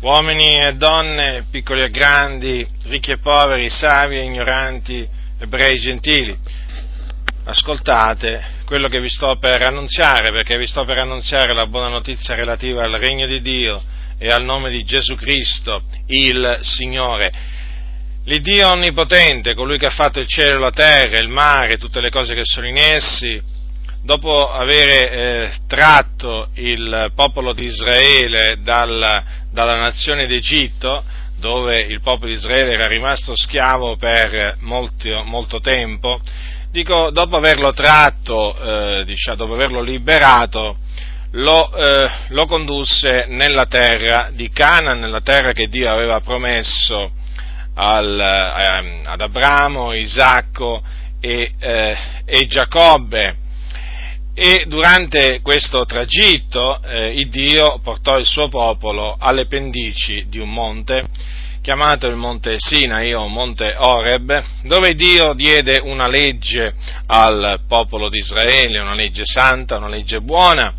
uomini e donne, piccoli e grandi, ricchi e poveri, savi e ignoranti, ebrei e gentili. Ascoltate quello che vi sto per annunziare, perché vi sto per annunziare la buona notizia relativa al regno di Dio e al nome di Gesù Cristo, il Signore. L'Iddio onnipotente, colui che ha fatto il cielo, la terra, il mare, tutte le cose che sono in essi, dopo aver eh, tratto il popolo di Israele dalla, dalla nazione d'Egitto, dove il popolo di Israele era rimasto schiavo per molto, molto tempo, dico, dopo averlo tratto, eh, diciamo, dopo averlo liberato, lo, eh, lo, condusse nella terra di Cana, nella terra che Dio aveva promesso al, eh, ad Abramo, Isacco e, eh, e Giacobbe e durante questo tragitto eh, il Dio portò il suo popolo alle pendici di un monte chiamato il monte Sinai o monte Oreb, dove Dio diede una legge al popolo di Israele, una legge santa, una legge buona.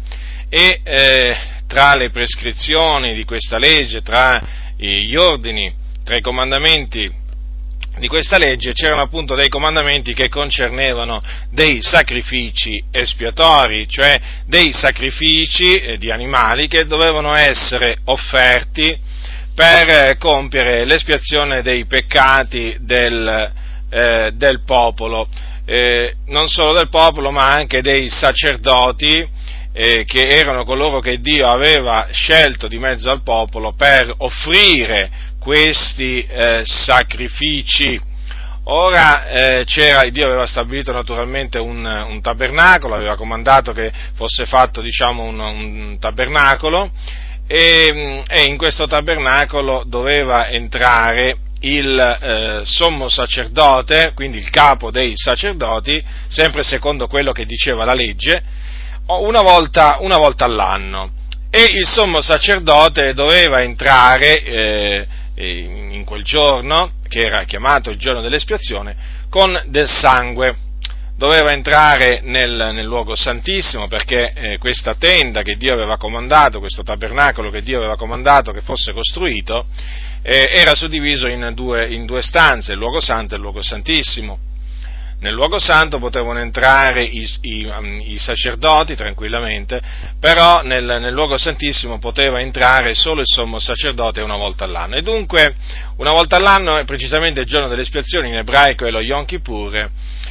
E eh, tra le prescrizioni di questa legge, tra gli ordini, tra i comandamenti di questa legge c'erano appunto dei comandamenti che concernevano dei sacrifici espiatori, cioè dei sacrifici eh, di animali che dovevano essere offerti per eh, compiere l'espiazione dei peccati del, eh, del popolo, eh, non solo del popolo ma anche dei sacerdoti eh, che erano coloro che Dio aveva scelto di mezzo al popolo per offrire questi eh, sacrifici. Ora eh, Dio aveva stabilito naturalmente un, un, tabernacolo, aveva comandato che fosse fatto diciamo, un, un tabernacolo e, e, in questo tabernacolo doveva entrare il eh, sommo sacerdote, quindi il capo dei sacerdoti, sempre secondo quello che diceva la legge, una volta, una volta all'anno. E il sommo sacerdote doveva entrare eh, in quel giorno, che era chiamato il giorno dell'espiazione, con del sangue. Doveva entrare nel, nel luogo santissimo perché eh, questa tenda che Dio aveva comandato, questo tabernacolo che Dio aveva comandato che fosse costruito, eh, era suddiviso in due, in due stanze, il luogo santo e il luogo santissimo nel luogo santo potevano entrare i, i, um, i sacerdoti tranquillamente, però nel, nel, luogo santissimo poteva entrare solo il sommo sacerdote una volta all'anno. E dunque, una volta all'anno, precisamente il giorno dell'espiazione, in ebraico è lo Yom Kippur,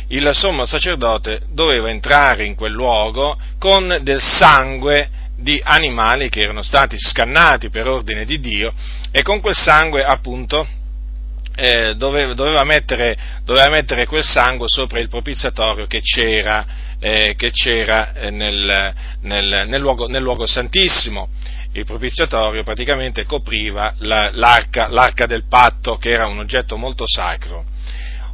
il sommo sacerdote doveva entrare in quel luogo con del sangue di animali che erano stati scannati per ordine di Dio e con quel sangue appunto eh, doveva, doveva, mettere, doveva, mettere, quel sangue sopra il propiziatorio che c'era, eh, che c'era eh, nel, nel, nel, luogo, nel, luogo, santissimo. Il propiziatorio praticamente copriva la, l'arca, l'arca del patto, che era un oggetto molto sacro.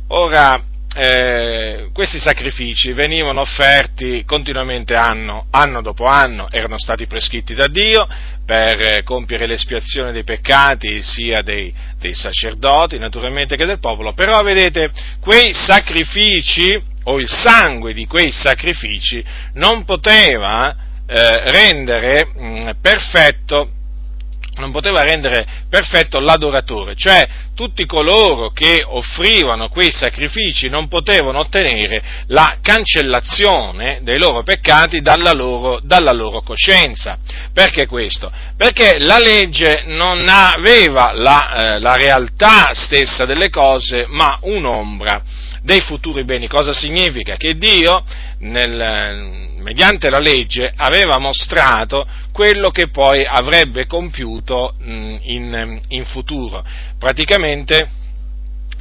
Ora, eh, questi sacrifici venivano offerti continuamente anno, anno, dopo anno, erano stati prescritti da Dio per eh, compiere l'espiazione dei peccati sia dei, dei sacerdoti naturalmente che del popolo, però vedete, quei sacrifici o il sangue di quei sacrifici non poteva eh, rendere mh, perfetto non poteva rendere perfetto l'adoratore, cioè tutti coloro che offrivano quei sacrifici non potevano ottenere la cancellazione dei loro peccati dalla loro, dalla loro coscienza. Perché questo? Perché la legge non aveva la, eh, la realtà stessa delle cose, ma un'ombra dei futuri beni. Cosa significa? Che Dio, nel, mediante la legge, aveva mostrato quello che poi avrebbe compiuto in, in futuro. Praticamente,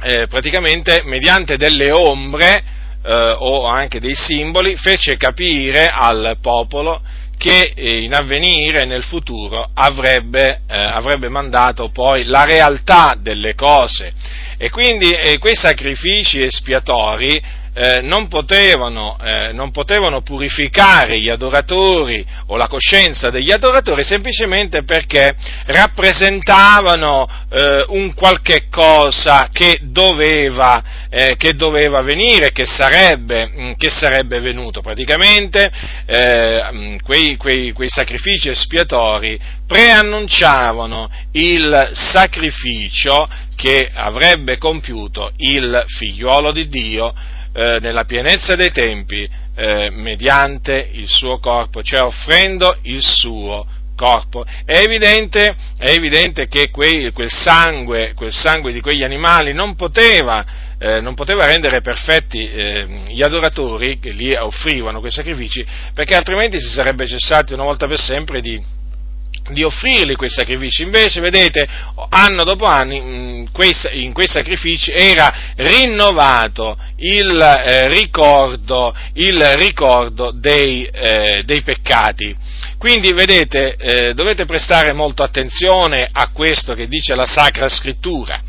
eh, praticamente, mediante delle ombre eh, o anche dei simboli, fece capire al popolo che eh, in avvenire, nel futuro, avrebbe, eh, avrebbe mandato poi la realtà delle cose. E quindi eh, quei sacrifici espiatori eh, non, potevano, eh, non, potevano, purificare gli adoratori o la coscienza degli adoratori semplicemente perché rappresentavano eh, un qualche cosa che doveva, eh, che doveva venire, che sarebbe, mm, che sarebbe venuto. Praticamente eh, mm, quei, quei, quei sacrifici espiatori preannunciavano il sacrificio che avrebbe compiuto il figliuolo di Dio eh, nella pienezza dei tempi eh, mediante il suo corpo, cioè offrendo il suo corpo. È evidente, è evidente che quei, quel, sangue, quel, sangue, di quegli animali non poteva, eh, non poteva rendere perfetti eh, gli adoratori che lì offrivano quei sacrifici, perché altrimenti si sarebbe cessati una volta per sempre di di offrirli quei sacrifici. Invece, vedete, anno dopo anno in quei sacrifici era rinnovato il eh, ricordo, il ricordo dei, eh, dei, peccati. Quindi, vedete, eh, dovete prestare molto attenzione a questo che dice la Sacra Scrittura.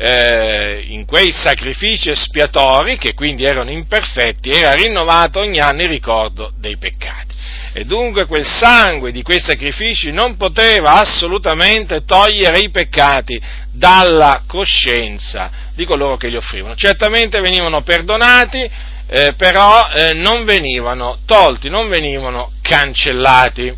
Eh, in quei sacrifici espiatori, che quindi erano imperfetti, era rinnovato ogni anno il ricordo dei peccati. E dunque quel sangue di quei sacrifici non poteva assolutamente togliere i peccati dalla coscienza di coloro che li offrivano. Certamente venivano perdonati, eh, però eh, non venivano tolti, non venivano cancellati.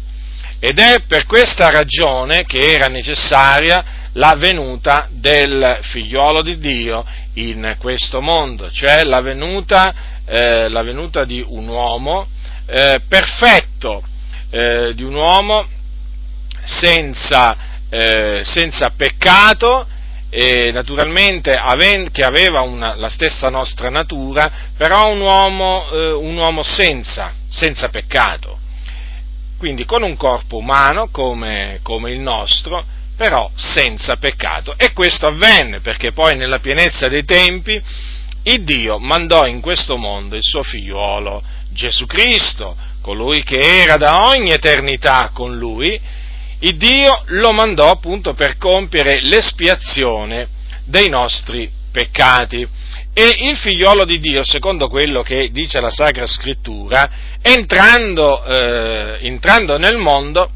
Ed è per questa ragione che era necessaria la venuta del figliolo di Dio in questo mondo, cioè la venuta, eh, la venuta di un uomo eh, perfetto eh, di un uomo senza, eh, senza peccato e naturalmente che aveva una, la stessa nostra natura, però un uomo, eh, un uomo senza, senza, peccato. Quindi con un corpo umano come, come il nostro, però senza peccato. E questo avvenne perché poi nella pienezza dei tempi il Dio mandò in questo mondo il suo figliuolo Gesù Cristo, colui che era da ogni eternità con lui, il Dio lo mandò appunto per compiere l'espiazione dei nostri peccati. E il figliolo di Dio, secondo quello che dice la Sacra Scrittura, entrando, eh, entrando nel mondo,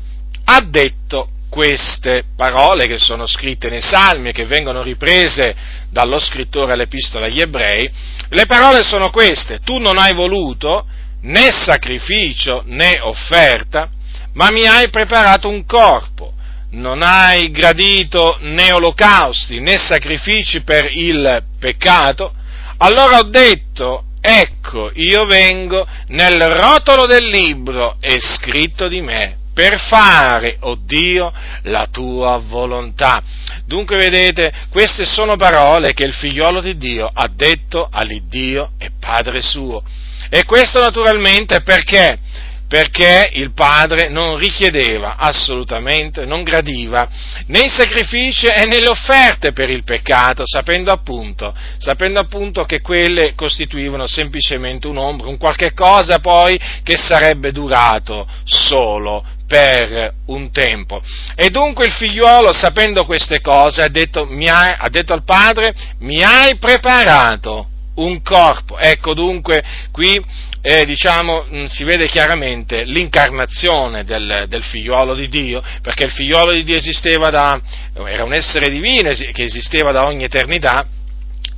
ha detto queste parole che sono scritte nei salmi e che vengono riprese dallo scrittore all'epistola agli ebrei, le parole sono queste, tu non hai voluto né sacrificio né offerta, ma mi hai preparato un corpo, non hai gradito né olocausti né sacrifici per il peccato, allora ho detto, ecco, io vengo, nel rotolo del libro è scritto di me, per fare, oh Dio, la tua volontà. Dunque vedete, queste sono parole che il figliolo di Dio ha detto all'Iddio e Padre suo. E questo naturalmente perché? Perché il padre non richiedeva assolutamente, non gradiva né i sacrifici né le offerte per il peccato, sapendo appunto, sapendo appunto che quelle costituivano semplicemente un'ombra, un qualche cosa poi che sarebbe durato solo per un tempo. E dunque il figliuolo, sapendo queste cose, ha detto, hai, ha detto al padre, mi hai preparato un corpo. Ecco dunque qui eh, diciamo, mh, si vede chiaramente l'incarnazione del, del, figliuolo di Dio, perché il figliuolo di Dio esisteva da, era un essere divino che esisteva da ogni eternità,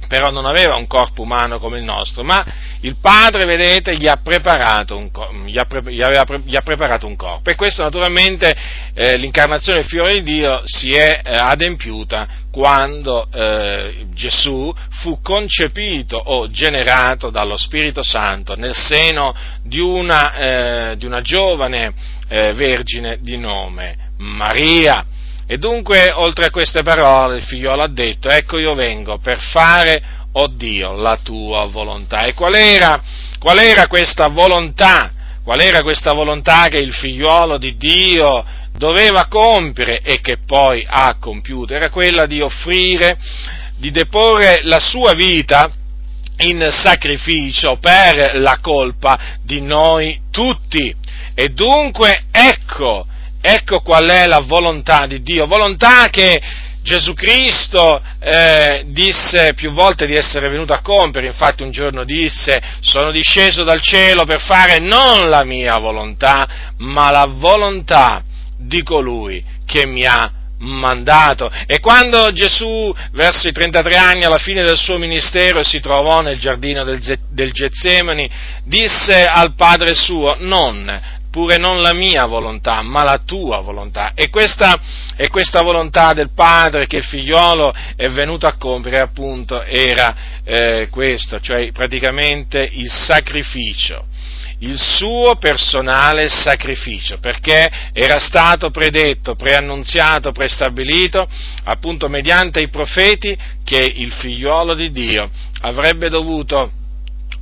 però non aveva un corpo umano come il nostro, ma il Padre, vedete, gli ha preparato un, gli ha pre, gli aveva, gli ha preparato un corpo. E questo naturalmente eh, l'incarnazione del figlio di Dio si è eh, adempiuta quando eh, Gesù fu concepito o generato dallo Spirito Santo nel seno di una, eh, di una giovane eh, vergine di nome Maria. E dunque, oltre a queste parole, il figliolo ha detto, ecco io vengo per fare, oh Dio, la tua volontà. E qual era, qual era questa volontà? Qual era questa volontà che il figliolo di Dio doveva compiere e che poi ha compiuto? Era quella di offrire, di deporre la sua vita in sacrificio per la colpa di noi tutti. E dunque, ecco, Ecco qual è la volontà di Dio, volontà che Gesù Cristo eh, disse più volte di essere venuto a compiere, infatti un giorno disse sono disceso dal cielo per fare non la mia volontà, ma la volontà di colui che mi ha mandato. E quando Gesù, verso i 33 anni, alla fine del suo ministero, si trovò nel giardino del, del Getsemani, disse al Padre suo, non, pure non la mia volontà, ma la tua volontà. E questa, e questa volontà del Padre che il figliolo è venuto a compiere, appunto, era eh, questo, cioè praticamente il sacrificio il suo personale sacrificio, perché era stato predetto, preannunziato, prestabilito, appunto mediante i profeti, che il figliuolo di Dio avrebbe dovuto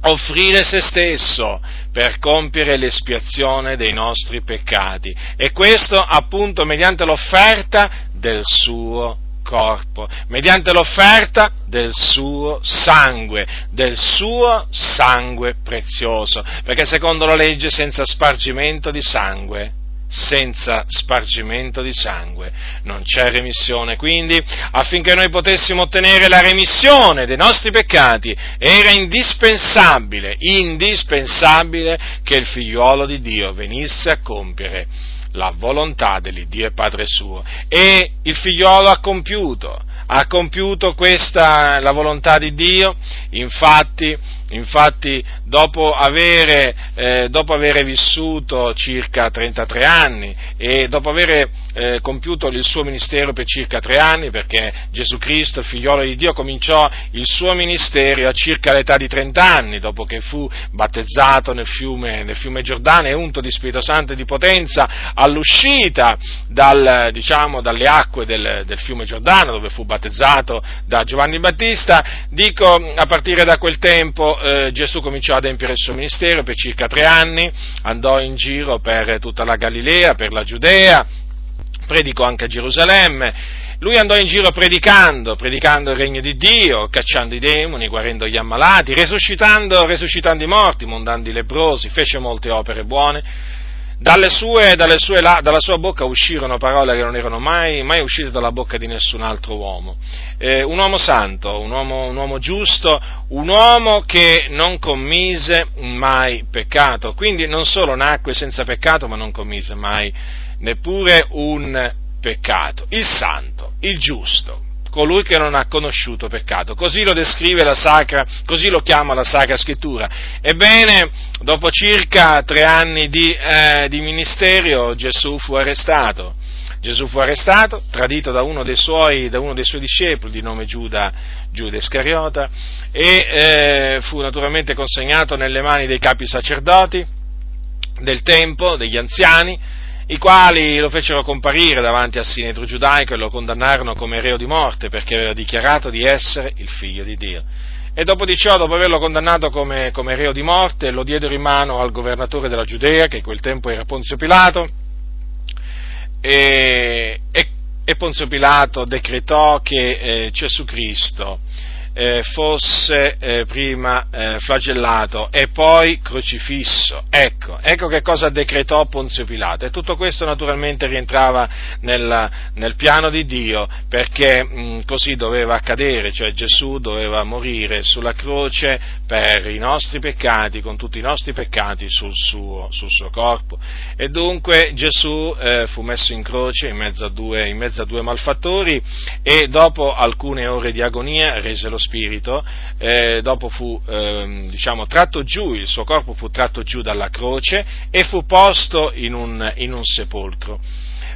offrire se stesso per compiere l'espiazione dei nostri peccati. E questo appunto mediante l'offerta del suo corpo, mediante l'offerta del suo sangue, del suo sangue prezioso, perché secondo la legge senza spargimento di sangue senza spargimento di sangue non c'è remissione. Quindi, affinché noi potessimo ottenere la remissione dei nostri peccati, era indispensabile, indispensabile che il figliuolo di Dio venisse a compiere la volontà dell'Iddio e Padre suo. E il figliolo ha compiuto, ha compiuto questa, la volontà di Dio, infatti Infatti, dopo avere, eh, dopo avere, vissuto circa 33 anni e dopo aver eh, compiuto il suo ministero per circa tre anni, perché Gesù Cristo, il figliolo di Dio, cominciò il suo ministero a circa l'età di 30 anni, dopo che fu battezzato nel fiume, nel fiume Giordano e unto di Spirito Santo e di potenza all'uscita dal, diciamo, dalle acque del, del fiume Giordano, dove fu battezzato da Giovanni Battista. Dico, a partire da quel tempo eh, Gesù cominciò ad empiere il suo ministero per circa tre anni, andò in giro per tutta la Galilea, per la Giudea, predicò anche a Gerusalemme. Lui andò in giro predicando, predicando il regno di Dio, cacciando i demoni, guarendo gli ammalati, resuscitando, resuscitando i morti, mondando i lebrosi, fece molte opere buone sue, sue, dalla sua bocca uscirono parole che non erano mai, mai uscite dalla bocca di nessun altro uomo. Eh, un uomo santo, un uomo, un uomo giusto, un uomo che non commise mai peccato. Quindi non solo nacque senza peccato, ma non commise mai neppure un peccato. Il santo, il giusto, colui che non ha conosciuto peccato. Così lo descrive la Sacra, così lo chiama la Sacra Scrittura. Ebbene, dopo circa tre anni di, eh, di ministero, Gesù fu arrestato. Gesù fu arrestato, tradito da uno dei suoi, uno dei suoi discepoli di nome Giuda, Giuda Iscariota e eh, fu naturalmente consegnato nelle mani dei capi sacerdoti del tempo, degli anziani, i quali lo fecero comparire davanti al sinedro giudaico e lo condannarono come reo di morte perché aveva dichiarato di essere il figlio di Dio. E dopo di ciò, dopo averlo condannato come, come reo di morte, lo diedero in mano al governatore della Giudea, che in quel tempo era Ponzio Pilato, e, e, e Ponzio Pilato decretò che eh, Gesù Cristo eh, fosse eh, prima eh, flagellato e poi crocifisso. Ecco, ecco che cosa decretò Ponzio Pilato. E tutto questo naturalmente rientrava nel, nel piano di Dio perché mh, così doveva accadere, cioè Gesù doveva morire sulla croce per i nostri peccati, con tutti i nostri peccati sul suo, sul suo corpo. E dunque Gesù eh, fu messo in croce in mezzo, due, in mezzo a due malfattori e dopo alcune ore di agonia rese lo spirito, eh, dopo fu eh, diciamo, tratto giù, il suo corpo fu tratto giù dalla croce e fu posto in un, in un sepolcro.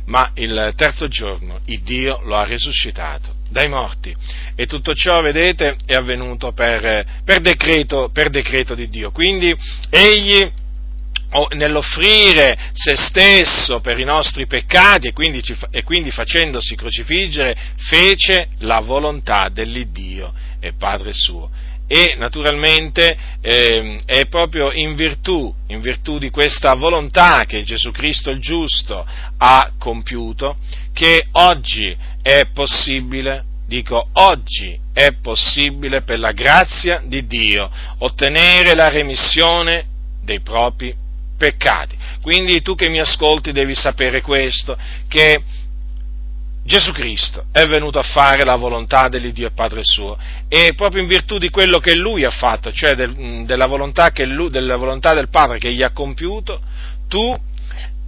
Ma il terzo giorno il Dio lo ha risuscitato dai morti. E tutto ciò, vedete, è avvenuto per, per, decreto, per decreto di Dio. Quindi egli nell'offrire se stesso per i nostri peccati e quindi, e quindi, facendosi crocifiggere, fece la volontà dell'Iddio e Padre suo. E naturalmente eh, è proprio in virtù, in virtù di questa volontà che Gesù Cristo il giusto ha compiuto che oggi è possibile, dico oggi è possibile per la grazia di Dio ottenere la remissione dei propri peccati. Quindi tu che mi ascolti devi sapere questo, che Gesù Cristo è venuto a fare la volontà dell'Iddio e Padre suo e proprio in virtù di quello che Lui ha fatto, cioè del, della, volontà lui, della volontà del Padre che gli ha compiuto, tu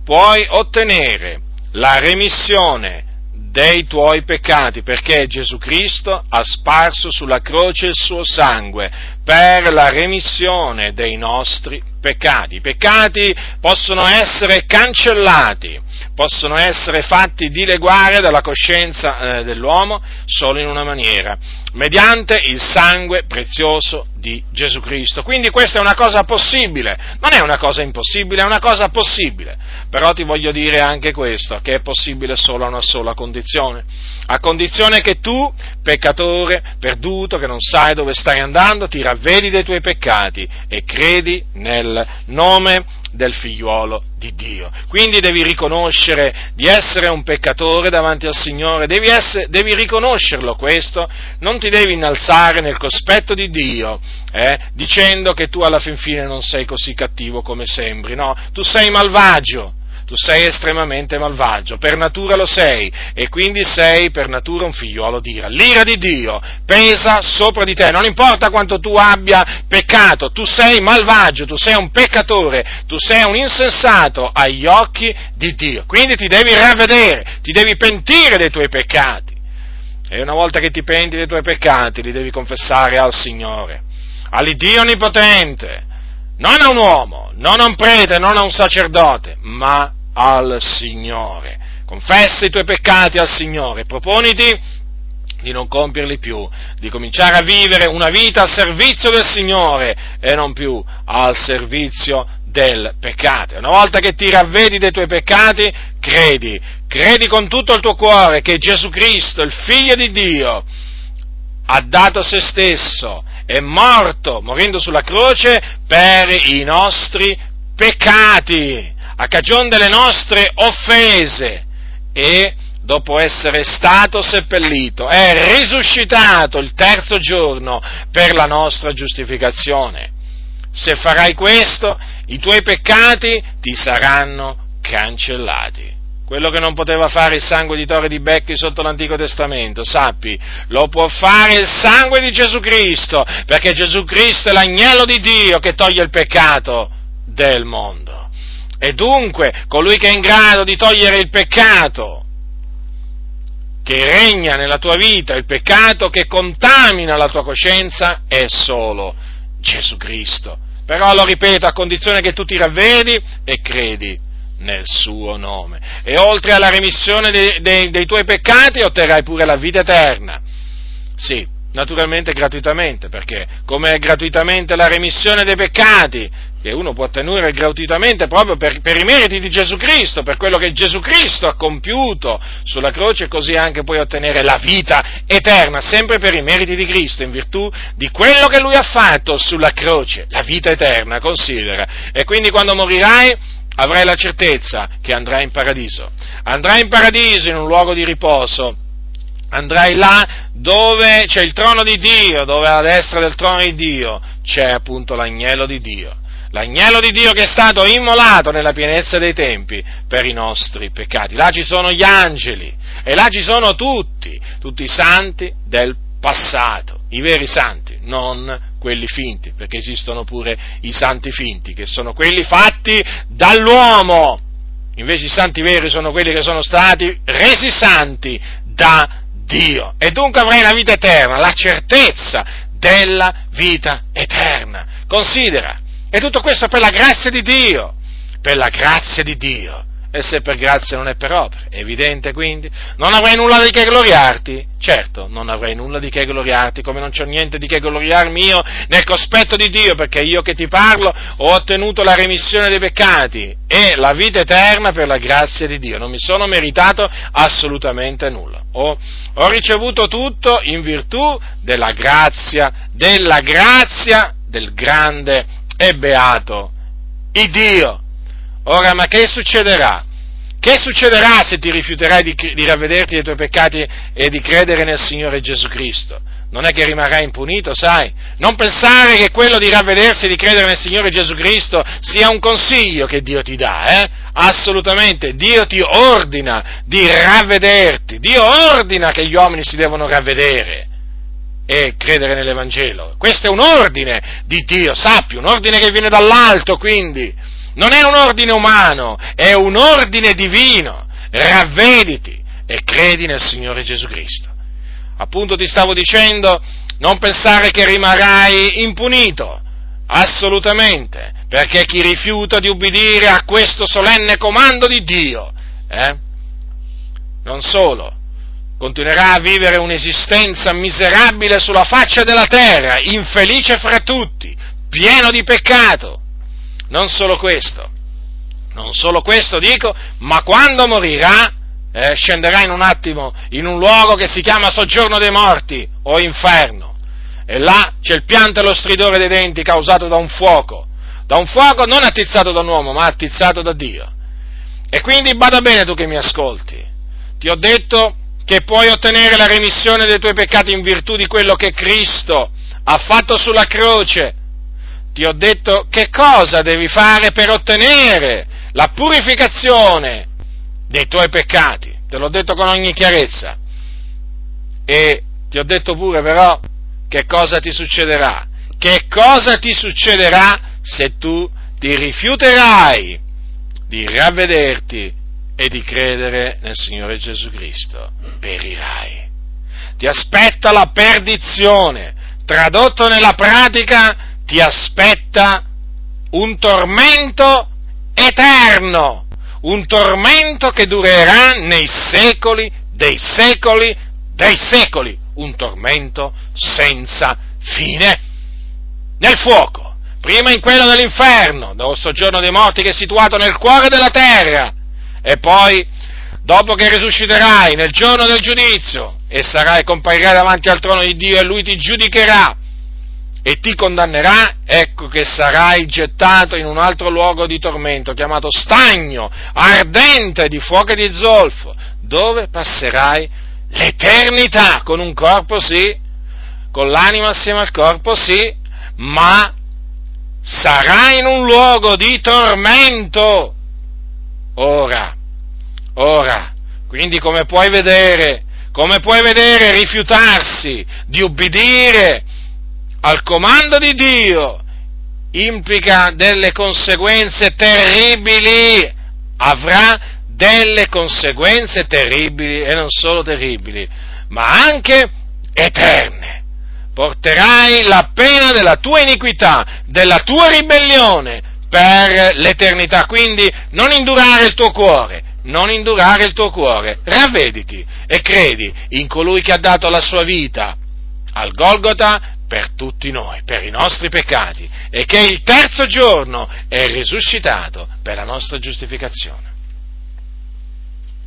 puoi ottenere la remissione dei tuoi peccati, perché Gesù Cristo ha sparso sulla croce il suo sangue per la remissione dei nostri peccati. I peccati possono essere cancellati, possono essere fatti dileguare dalla coscienza eh, dell'uomo solo in una maniera, mediante il sangue prezioso di Gesù Cristo. Quindi questa è una cosa possibile, non è una cosa impossibile, è una cosa possibile. Però ti voglio dire anche questo, che è possibile solo a una sola condizione, a condizione che tu, peccatore, perduto, che non sai dove stai andando, ti ravvedi dei tuoi peccati e credi nel nome del figliuolo di Dio. Quindi devi riconoscere di essere un peccatore davanti al Signore, devi, essere, devi riconoscerlo questo, non ti devi innalzare nel cospetto di Dio, eh, dicendo che tu alla fin fine non sei così cattivo come sembri, no, tu sei malvagio, tu sei estremamente malvagio, per natura lo sei, e quindi sei per natura un figliuolo d'ira. L'ira di Dio pesa sopra di te, non importa quanto tu abbia peccato, tu sei malvagio, tu sei un peccatore, tu sei un insensato agli occhi di Dio. Quindi ti devi ravvedere, ti devi pentire dei tuoi peccati. E una volta che ti penti dei tuoi peccati, li devi confessare al Signore, all'Iddio Onnipotente, non a un uomo, non a un prete, non a un sacerdote, ma al Signore. Confessa i tuoi peccati al Signore, proponiti di non compierli più, di cominciare a vivere una vita al servizio del Signore e non più al servizio del peccato. Una volta che ti ravvedi dei tuoi peccati, credi, credi con tutto il tuo cuore che Gesù Cristo, il Figlio di Dio, ha dato se stesso, è morto, morendo sulla croce, per i nostri peccati a cagione delle nostre offese e dopo essere stato seppellito, è risuscitato il terzo giorno per la nostra giustificazione. Se farai questo, i tuoi peccati ti saranno cancellati. Quello che non poteva fare il sangue di Torre di Becchi sotto l'Antico Testamento, sappi, lo può fare il sangue di Gesù Cristo, perché Gesù Cristo è l'agnello di Dio che toglie il peccato del mondo. E dunque colui che è in grado di togliere il peccato che regna nella tua vita, il peccato che contamina la tua coscienza, è solo Gesù Cristo. Però lo ripeto, a condizione che tu ti ravvedi e credi nel suo nome. E oltre alla remissione dei, dei, dei tuoi peccati otterrai pure la vita eterna. Sì, naturalmente gratuitamente, perché come è gratuitamente la remissione dei peccati, che uno può ottenere gratuitamente proprio per, per, i meriti di Gesù Cristo, per quello che Gesù Cristo ha compiuto sulla croce, così anche puoi ottenere la vita eterna, sempre per i meriti di Cristo, in virtù di quello che Lui ha fatto sulla croce, la vita eterna, considera. E quindi quando morirai avrai la certezza che andrai in paradiso. Andrai in paradiso in un luogo di riposo andrai là dove c'è il trono di Dio, dove alla destra del trono di Dio c'è appunto l'agnello di Dio l'agnello di Dio che è stato immolato nella pienezza dei tempi per i nostri peccati. Là ci sono gli angeli e là ci sono tutti, tutti i santi del passato, i veri santi, non quelli finti, perché esistono pure i santi finti, che sono quelli fatti dall'uomo. Invece i santi veri sono quelli che sono stati resi santi da Dio. E dunque avrai la vita eterna, la certezza della vita eterna. Considera, e tutto questo per la grazia di Dio, per la grazia di Dio. E se per grazia non è per opere, evidente quindi? Non avrai nulla di che gloriarti? Certo, non avrai nulla di che gloriarti, come non c'ho niente di che gloriarmi io nel cospetto di Dio, perché io che ti parlo ho ottenuto la remissione dei peccati e la vita eterna per la grazia di Dio. Non mi sono meritato assolutamente nulla. Ho, ho ricevuto tutto in virtù della grazia, della grazia del grande e beato il. Ora, ma che succederà? Che succederà se ti rifiuterai di, di ravvederti dei tuoi peccati e di credere nel Signore Gesù Cristo? Non è che rimarrai impunito, sai? Non pensare che quello di ravvedersi e di credere nel Signore Gesù Cristo sia un consiglio che Dio ti dà, eh? Assolutamente, Dio ti ordina di ravvederti, Dio ordina che gli uomini si devono ravvedere e credere nell'Evangelo. Questo è un ordine di Dio, sappi, un ordine che viene dall'alto, quindi non è un ordine umano, è un ordine divino. Ravvediti e credi nel Signore Gesù Cristo. Appunto ti stavo dicendo, non pensare che rimarrai impunito, assolutamente, perché chi rifiuta di ubbidire a questo solenne comando di Dio, eh, non solo, continuerà a vivere un'esistenza miserabile sulla faccia della terra, infelice fra tutti, pieno di peccato, non solo questo, non solo questo dico, ma quando morirà eh, scenderà in un attimo in un luogo che si chiama soggiorno dei morti o inferno. E là c'è il pianto e lo stridore dei denti causato da un fuoco, da un fuoco non attizzato da un uomo, ma attizzato da Dio. E quindi bada bene tu che mi ascolti. Ti ho detto che puoi ottenere la remissione dei tuoi peccati in virtù di quello che Cristo ha fatto sulla croce ti ho detto che cosa devi fare per ottenere la purificazione dei tuoi peccati, te l'ho detto con ogni chiarezza. E ti ho detto pure però che cosa ti succederà, che cosa ti succederà se tu ti rifiuterai di ravvederti e di credere nel Signore Gesù Cristo, perirai. Ti aspetta la perdizione, tradotto nella pratica ti aspetta un tormento eterno, un tormento che durerà nei secoli dei secoli dei secoli, un tormento senza fine. Nel fuoco, prima in quello dell'inferno, dove soggiorno dei morti che è situato nel cuore della terra, e poi, dopo che risusciterai nel giorno del giudizio, e sarai, comparirai davanti al trono di Dio e Lui ti giudicherà, e ti condannerà, ecco che sarai gettato in un altro luogo di tormento, chiamato stagno, ardente di fuoco e di zolfo, dove passerai l'eternità con un corpo sì, con l'anima assieme al corpo sì, ma sarai in un luogo di tormento. Ora, ora, quindi come puoi vedere, come puoi vedere rifiutarsi di ubbidire al comando di Dio implica delle conseguenze terribili, avrà delle conseguenze terribili e non solo terribili, ma anche eterne. Porterai la pena della tua iniquità, della tua ribellione per l'eternità, quindi non indurare il tuo cuore, non indurare il tuo cuore, ravvediti e credi in colui che ha dato la sua vita al Golgota per tutti noi, per i nostri peccati, e che il terzo giorno è risuscitato per la nostra giustificazione.